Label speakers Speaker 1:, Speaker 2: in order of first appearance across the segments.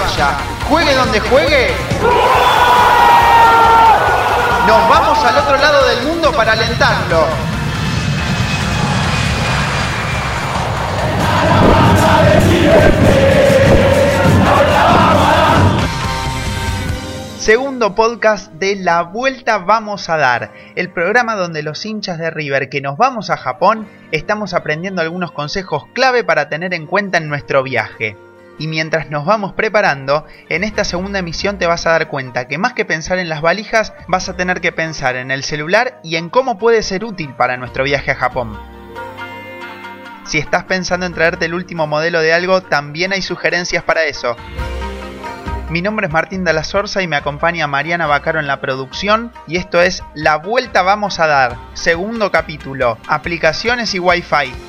Speaker 1: vaya, juegue donde juegue, nos vamos al otro lado del mundo para alentarlo. Segundo podcast de La Vuelta Vamos a Dar, el programa donde los hinchas de River que nos vamos a Japón estamos aprendiendo algunos consejos clave para tener en cuenta en nuestro viaje. Y mientras nos vamos preparando, en esta segunda emisión te vas a dar cuenta que más que pensar en las valijas, vas a tener que pensar en el celular y en cómo puede ser útil para nuestro viaje a Japón. Si estás pensando en traerte el último modelo de algo, también hay sugerencias para eso. Mi nombre es Martín de la Sorza y me acompaña Mariana Bacaro en la producción y esto es La Vuelta Vamos a Dar, segundo capítulo, aplicaciones y Wi-Fi.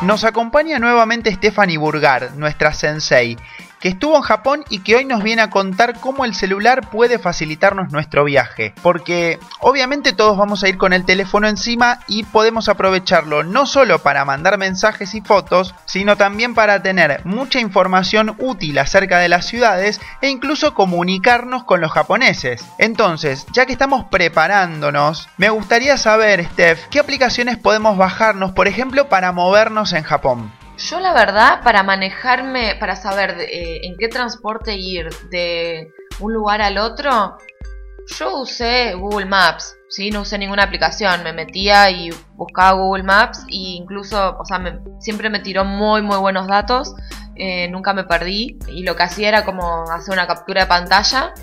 Speaker 1: Nos acompaña nuevamente Stephanie Burgar, nuestra sensei, que estuvo en Japón y que hoy nos viene a contar cómo el celular puede facilitarnos nuestro viaje. Porque obviamente todos vamos a ir con el teléfono encima y podemos aprovecharlo no solo para mandar mensajes y fotos, sino también para tener mucha información útil acerca de las ciudades e incluso comunicarnos con los japoneses. Entonces, ya que estamos preparándonos, me gustaría saber, Steph, qué aplicaciones podemos bajarnos, por ejemplo, para movernos en Japón.
Speaker 2: Yo la verdad, para manejarme, para saber eh, en qué transporte ir de un lugar al otro, yo usé Google Maps, ¿sí? No usé ninguna aplicación, me metía y buscaba Google Maps e incluso, o sea, siempre me tiró muy, muy buenos datos, eh, nunca me perdí y lo que hacía era como hacer una captura de pantalla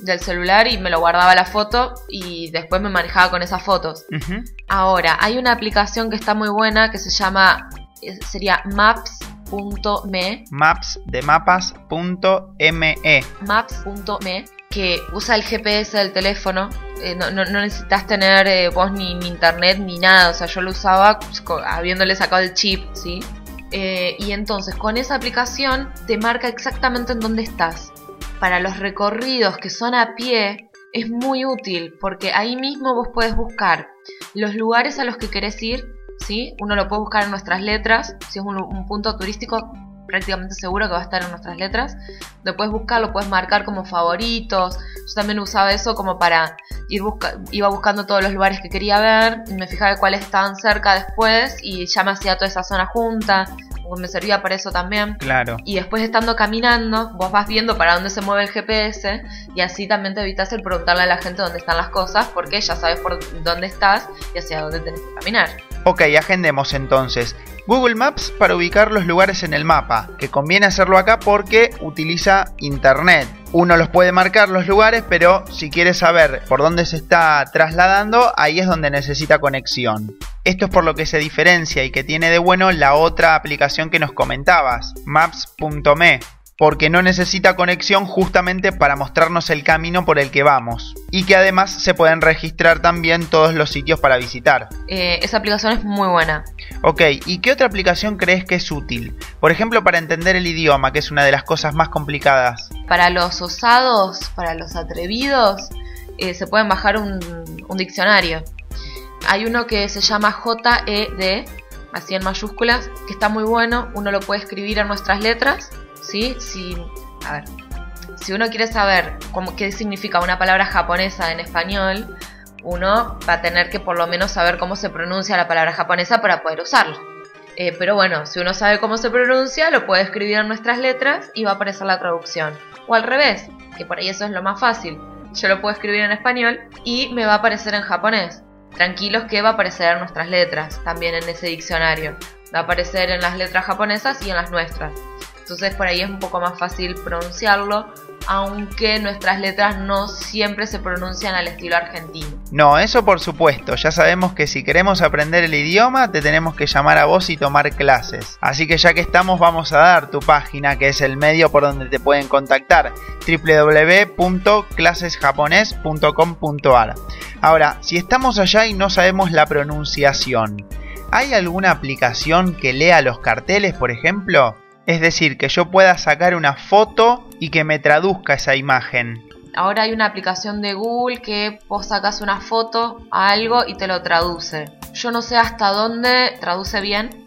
Speaker 2: del celular y me lo guardaba la foto y después me manejaba con esas fotos. Ahora, hay una aplicación que está muy buena que se llama sería maps.me.
Speaker 1: Maps de mapas.me.
Speaker 2: Maps.me que usa el GPS del teléfono. Eh, no, necesitas tener eh, vos ni, internet ni nada. O sea, yo lo usaba habiéndole sacado el chip, ¿sí? Eh, y entonces con esa aplicación te marca exactamente en dónde estás. Para los recorridos que son a pie es muy útil porque ahí mismo vos puedes buscar los lugares a los que querés ir ¿sí? Uno lo puede buscar en nuestras letras, si es un, punto turístico prácticamente seguro que va a estar en nuestras letras. Lo puedes buscar, lo puedes marcar como favoritos. Yo también usaba eso como para ir busca iba buscando todos los lugares que quería ver, me fijaba cuáles estaban cerca después y ya me hacía toda esa zona junta me servía para eso también.
Speaker 1: Claro.
Speaker 2: Y después estando caminando, vos vas viendo para dónde se mueve el GPS y así también te evitas el preguntarle a la gente dónde están las cosas porque ya sabes por dónde estás y hacia dónde tenés que caminar.
Speaker 1: Ok, agendemos entonces. Google Maps para ubicar los lugares en el mapa, que conviene hacerlo acá porque utiliza internet. Uno los puede marcar los lugares, pero si quiere saber por dónde se está trasladando, ahí es donde necesita conexión. Esto es por lo que se diferencia y que tiene de bueno la otra aplicación que nos comentabas, maps.me, porque no necesita conexión justamente para mostrarnos el camino por el que vamos y que además se pueden registrar también todos los sitios para visitar.
Speaker 2: Eh, esa aplicación es muy buena.
Speaker 1: Ok, ¿y qué otra aplicación crees que es útil? Por ejemplo, para entender el idioma, que es una de las cosas más complicadas.
Speaker 2: Para los osados, para los atrevidos, eh, se pueden bajar un, un diccionario. Hay uno que se llama JED, así en mayúsculas, que está muy bueno. Uno lo puede escribir en nuestras letras, ¿sí? Si, a ver, si uno quiere saber cómo, qué significa una palabra japonesa en español, uno va a tener que por lo menos saber cómo se pronuncia la palabra japonesa para poder usarlo. Eh, pero bueno, si uno sabe cómo se pronuncia, lo puede escribir en nuestras letras y va a aparecer la traducción. O al revés, que por ahí eso es lo más fácil. Yo lo puedo escribir en español y me va a aparecer en japonés. Tranquilos que va a aparecer en nuestras letras, también en ese diccionario. Va a aparecer en las letras japonesas y en las nuestras. Entonces por ahí es un poco más fácil pronunciarlo, aunque nuestras letras no siempre se pronuncian al estilo argentino.
Speaker 1: No, eso por supuesto, ya sabemos que si queremos aprender el idioma te tenemos que llamar a vos y tomar clases. Así que ya que estamos vamos a dar tu página que es el medio por donde te pueden contactar www.clasesjapones.com.ar Ahora, si estamos allá y no sabemos la pronunciación, ¿hay alguna aplicación que lea los carteles, por ejemplo? Es decir, que yo pueda sacar una foto y que me traduzca esa imagen.
Speaker 2: Ahora hay una aplicación de Google que vos sacas una foto a algo y te lo traduce. Yo no sé hasta dónde traduce bien,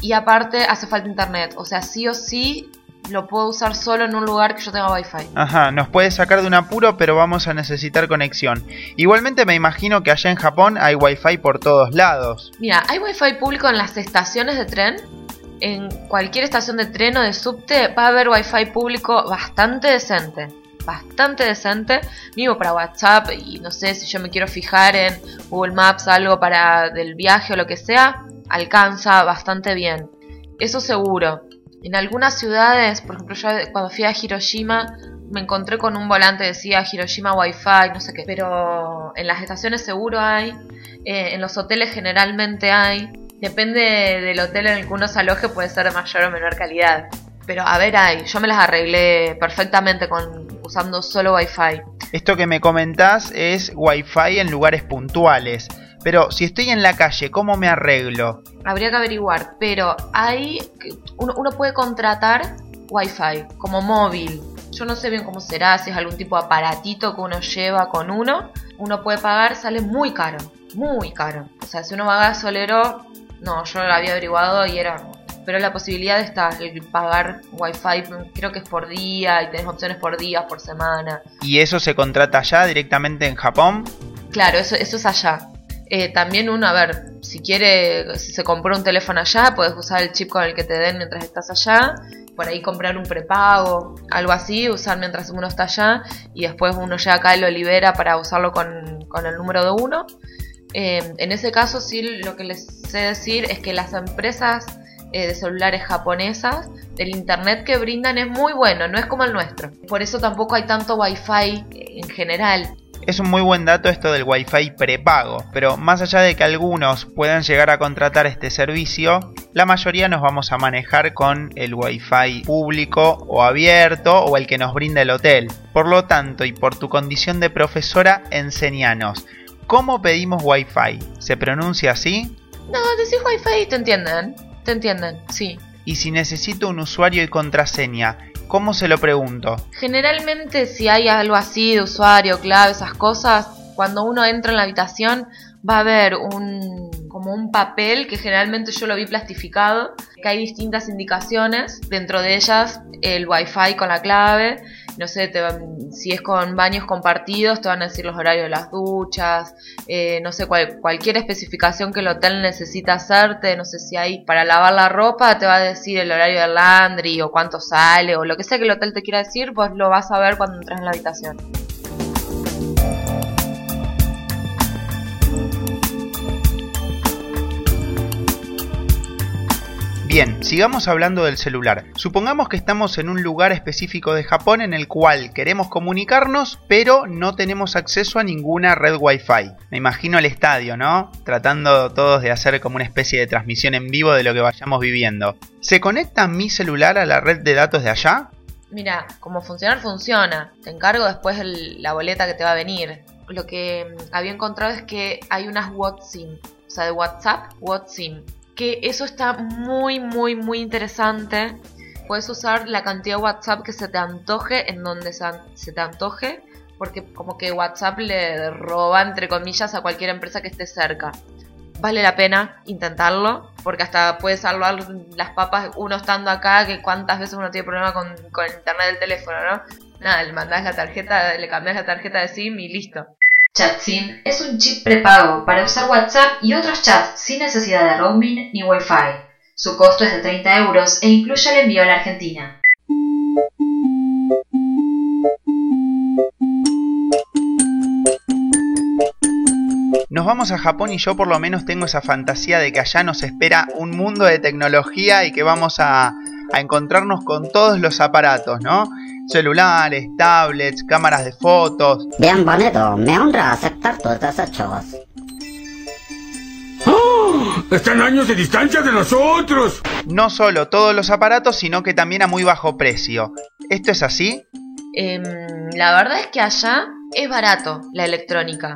Speaker 2: y aparte hace falta internet. O sea, sí o sí lo puedo usar solo en un lugar que yo tenga wifi.
Speaker 1: Ajá, nos puede sacar de un apuro, pero vamos a necesitar conexión. Igualmente me imagino que allá en Japón hay wifi por todos lados.
Speaker 2: Mira, hay wifi público en las estaciones de tren. En cualquier estación de tren o de subte va a haber wifi público bastante decente. Bastante decente, mismo para WhatsApp y no sé si yo me quiero fijar en Google Maps algo para del viaje o lo que sea, alcanza bastante bien. Eso seguro. En algunas ciudades, por ejemplo, yo cuando fui a Hiroshima me encontré con un volante que decía Hiroshima Wi-Fi, no sé qué, pero en las estaciones seguro hay, eh, en los hoteles generalmente hay, depende del hotel en el que uno se aloje, puede ser de mayor o menor calidad. Pero a ver, hay, yo me las arreglé perfectamente con usando solo Wi-Fi.
Speaker 1: Esto que me comentás es Wi-Fi en lugares puntuales. Pero si estoy en la calle, ¿cómo me arreglo?
Speaker 2: Habría que averiguar, pero hay uno, uno puede contratar Wi-Fi como móvil. Yo no sé bien cómo será, si es algún tipo de aparatito que uno lleva con uno. Uno puede pagar, sale muy caro, muy caro. O sea, si uno va a gasolero, no, yo lo había averiguado y era... Pero la posibilidad está, el pagar wifi creo que es por día y tenés opciones por días, por semana.
Speaker 1: ¿Y eso se contrata allá directamente en Japón?
Speaker 2: Claro, eso, eso es allá. Eh, también uno, a ver, si quiere, si se compró un teléfono allá, puedes usar el chip con el que te den mientras estás allá, por ahí comprar un prepago, algo así, usar mientras uno está allá y después uno llega acá y lo libera para usarlo con, con el número de uno. Eh, en ese caso sí lo que les sé decir es que las empresas eh, de celulares japonesas, el internet que brindan es muy bueno, no es como el nuestro. Por eso tampoco hay tanto wifi en general.
Speaker 1: Es un muy buen dato esto del Wi-Fi prepago, pero más allá de que algunos puedan llegar a contratar este servicio, la mayoría nos vamos a manejar con el Wi-Fi público o abierto o el que nos brinda el hotel. Por lo tanto, y por tu condición de profesora, enseñanos. ¿Cómo pedimos Wi-Fi? ¿Se pronuncia así?
Speaker 2: No, decís Wi-Fi y te entienden. Te entienden, sí.
Speaker 1: Y si necesito un usuario y contraseña, ¿Cómo se lo pregunto?
Speaker 2: Generalmente si hay algo así de usuario, clave, esas cosas, cuando uno entra en la habitación va a haber un como un papel que generalmente yo lo vi plastificado, que hay distintas indicaciones, dentro de ellas el wifi con la clave, no sé, te, si es con baños compartidos te van a decir los horarios de las duchas, eh, no sé, cualquier especificación que el hotel necesita hacerte, no sé si hay para lavar la ropa te va a decir el horario del laundry o cuánto sale o lo que sea que el hotel te quiera decir, pues lo vas a ver cuando entres en la habitación.
Speaker 1: Bien, sigamos hablando del celular. Supongamos que estamos en un lugar específico de Japón en el cual queremos comunicarnos, pero no tenemos acceso a ninguna red Wi-Fi. Me imagino el estadio, ¿no? Tratando todos de hacer como una especie de transmisión en vivo de lo que vayamos viviendo. ¿Se conecta mi celular a la red de datos de allá?
Speaker 2: Mira, como funcionar funciona. Te encargo después la boleta que te va a venir. Lo que mm, había encontrado es que hay unas WhatsApp, o sea, de WhatsApp, WhatsApp que eso está muy, muy, muy interesante. Puedes usar la cantidad de WhatsApp que se te antoje en donde se te antoje, porque como que WhatsApp le roba, entre comillas, a cualquier empresa que esté cerca. Vale la pena intentarlo, porque hasta puedes salvar las papas uno estando acá, que cuántas veces uno tiene problema con, con internet del teléfono, ¿no? Nada, le mandás la tarjeta, le cambias la tarjeta de SIM y listo.
Speaker 3: ChatSIM es un chip prepago para usar WhatsApp y otros chats sin necesidad de roaming ni Wi-Fi. Su costo es de 30 euros e incluye el envío a la Argentina.
Speaker 1: Nos vamos a Japón y yo por lo menos tengo esa fantasía de que allá nos espera un mundo de tecnología y que vamos a, a encontrarnos con todos los aparatos, ¿no? Celulares, tablets, cámaras de fotos.
Speaker 4: Bien bonito, me honra aceptar tus desechos.
Speaker 5: ¡Oh! Están años de distancia de nosotros.
Speaker 1: No solo todos los aparatos, sino que también a muy bajo precio. ¿Esto es así?
Speaker 2: Em, la verdad es que allá es barato la electrónica.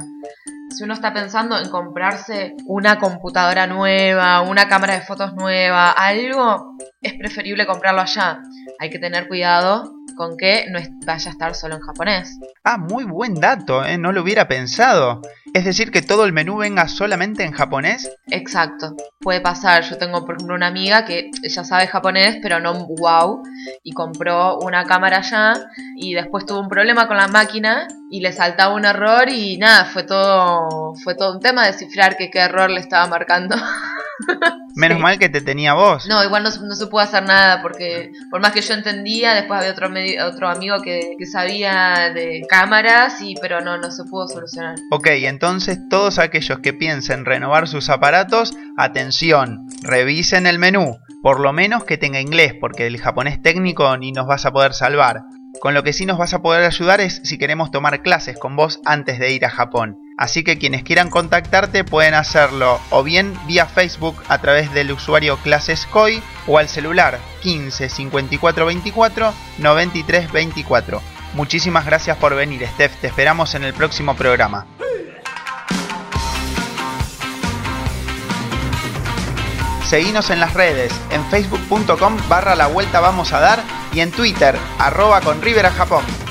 Speaker 2: Si uno está pensando en comprarse una computadora nueva, una cámara de fotos nueva, algo, es preferible comprarlo allá. Hay que tener cuidado con que no vaya a estar solo en japonés.
Speaker 1: Ah, muy buen dato, ¿eh? no lo hubiera pensado. Es decir, que todo el menú venga solamente en japonés.
Speaker 2: Exacto, puede pasar. Yo tengo, por ejemplo, una amiga que ella sabe japonés, pero no wow, y compró una cámara allá y después tuvo un problema con la máquina y le saltaba un error y nada, fue todo, fue todo un tema descifrar que qué error le estaba marcando.
Speaker 1: Menos mal que te tenía vos.
Speaker 2: No, igual no, se pudo hacer nada porque por más que yo entendía, después había otro, otro amigo que, que, sabía de cámaras, y, pero no, no se pudo solucionar.
Speaker 1: Ok, entonces todos aquellos que piensen renovar sus aparatos, atención, revisen el menú. Por lo menos que tenga inglés, porque el japonés técnico ni nos vas a poder salvar. Con lo que sí nos vas a poder ayudar es si queremos tomar clases con vos antes de ir a Japón. Así que quienes quieran contactarte pueden hacerlo o bien vía Facebook a través del usuario Clases COI o al celular 15 54 24 93 24. Muchísimas gracias por venir, Steph. Te esperamos en el próximo programa. Seguinos en las redes, en facebook.com barra la vuelta vamos a dar y en Twitter, arroba con River a Japón.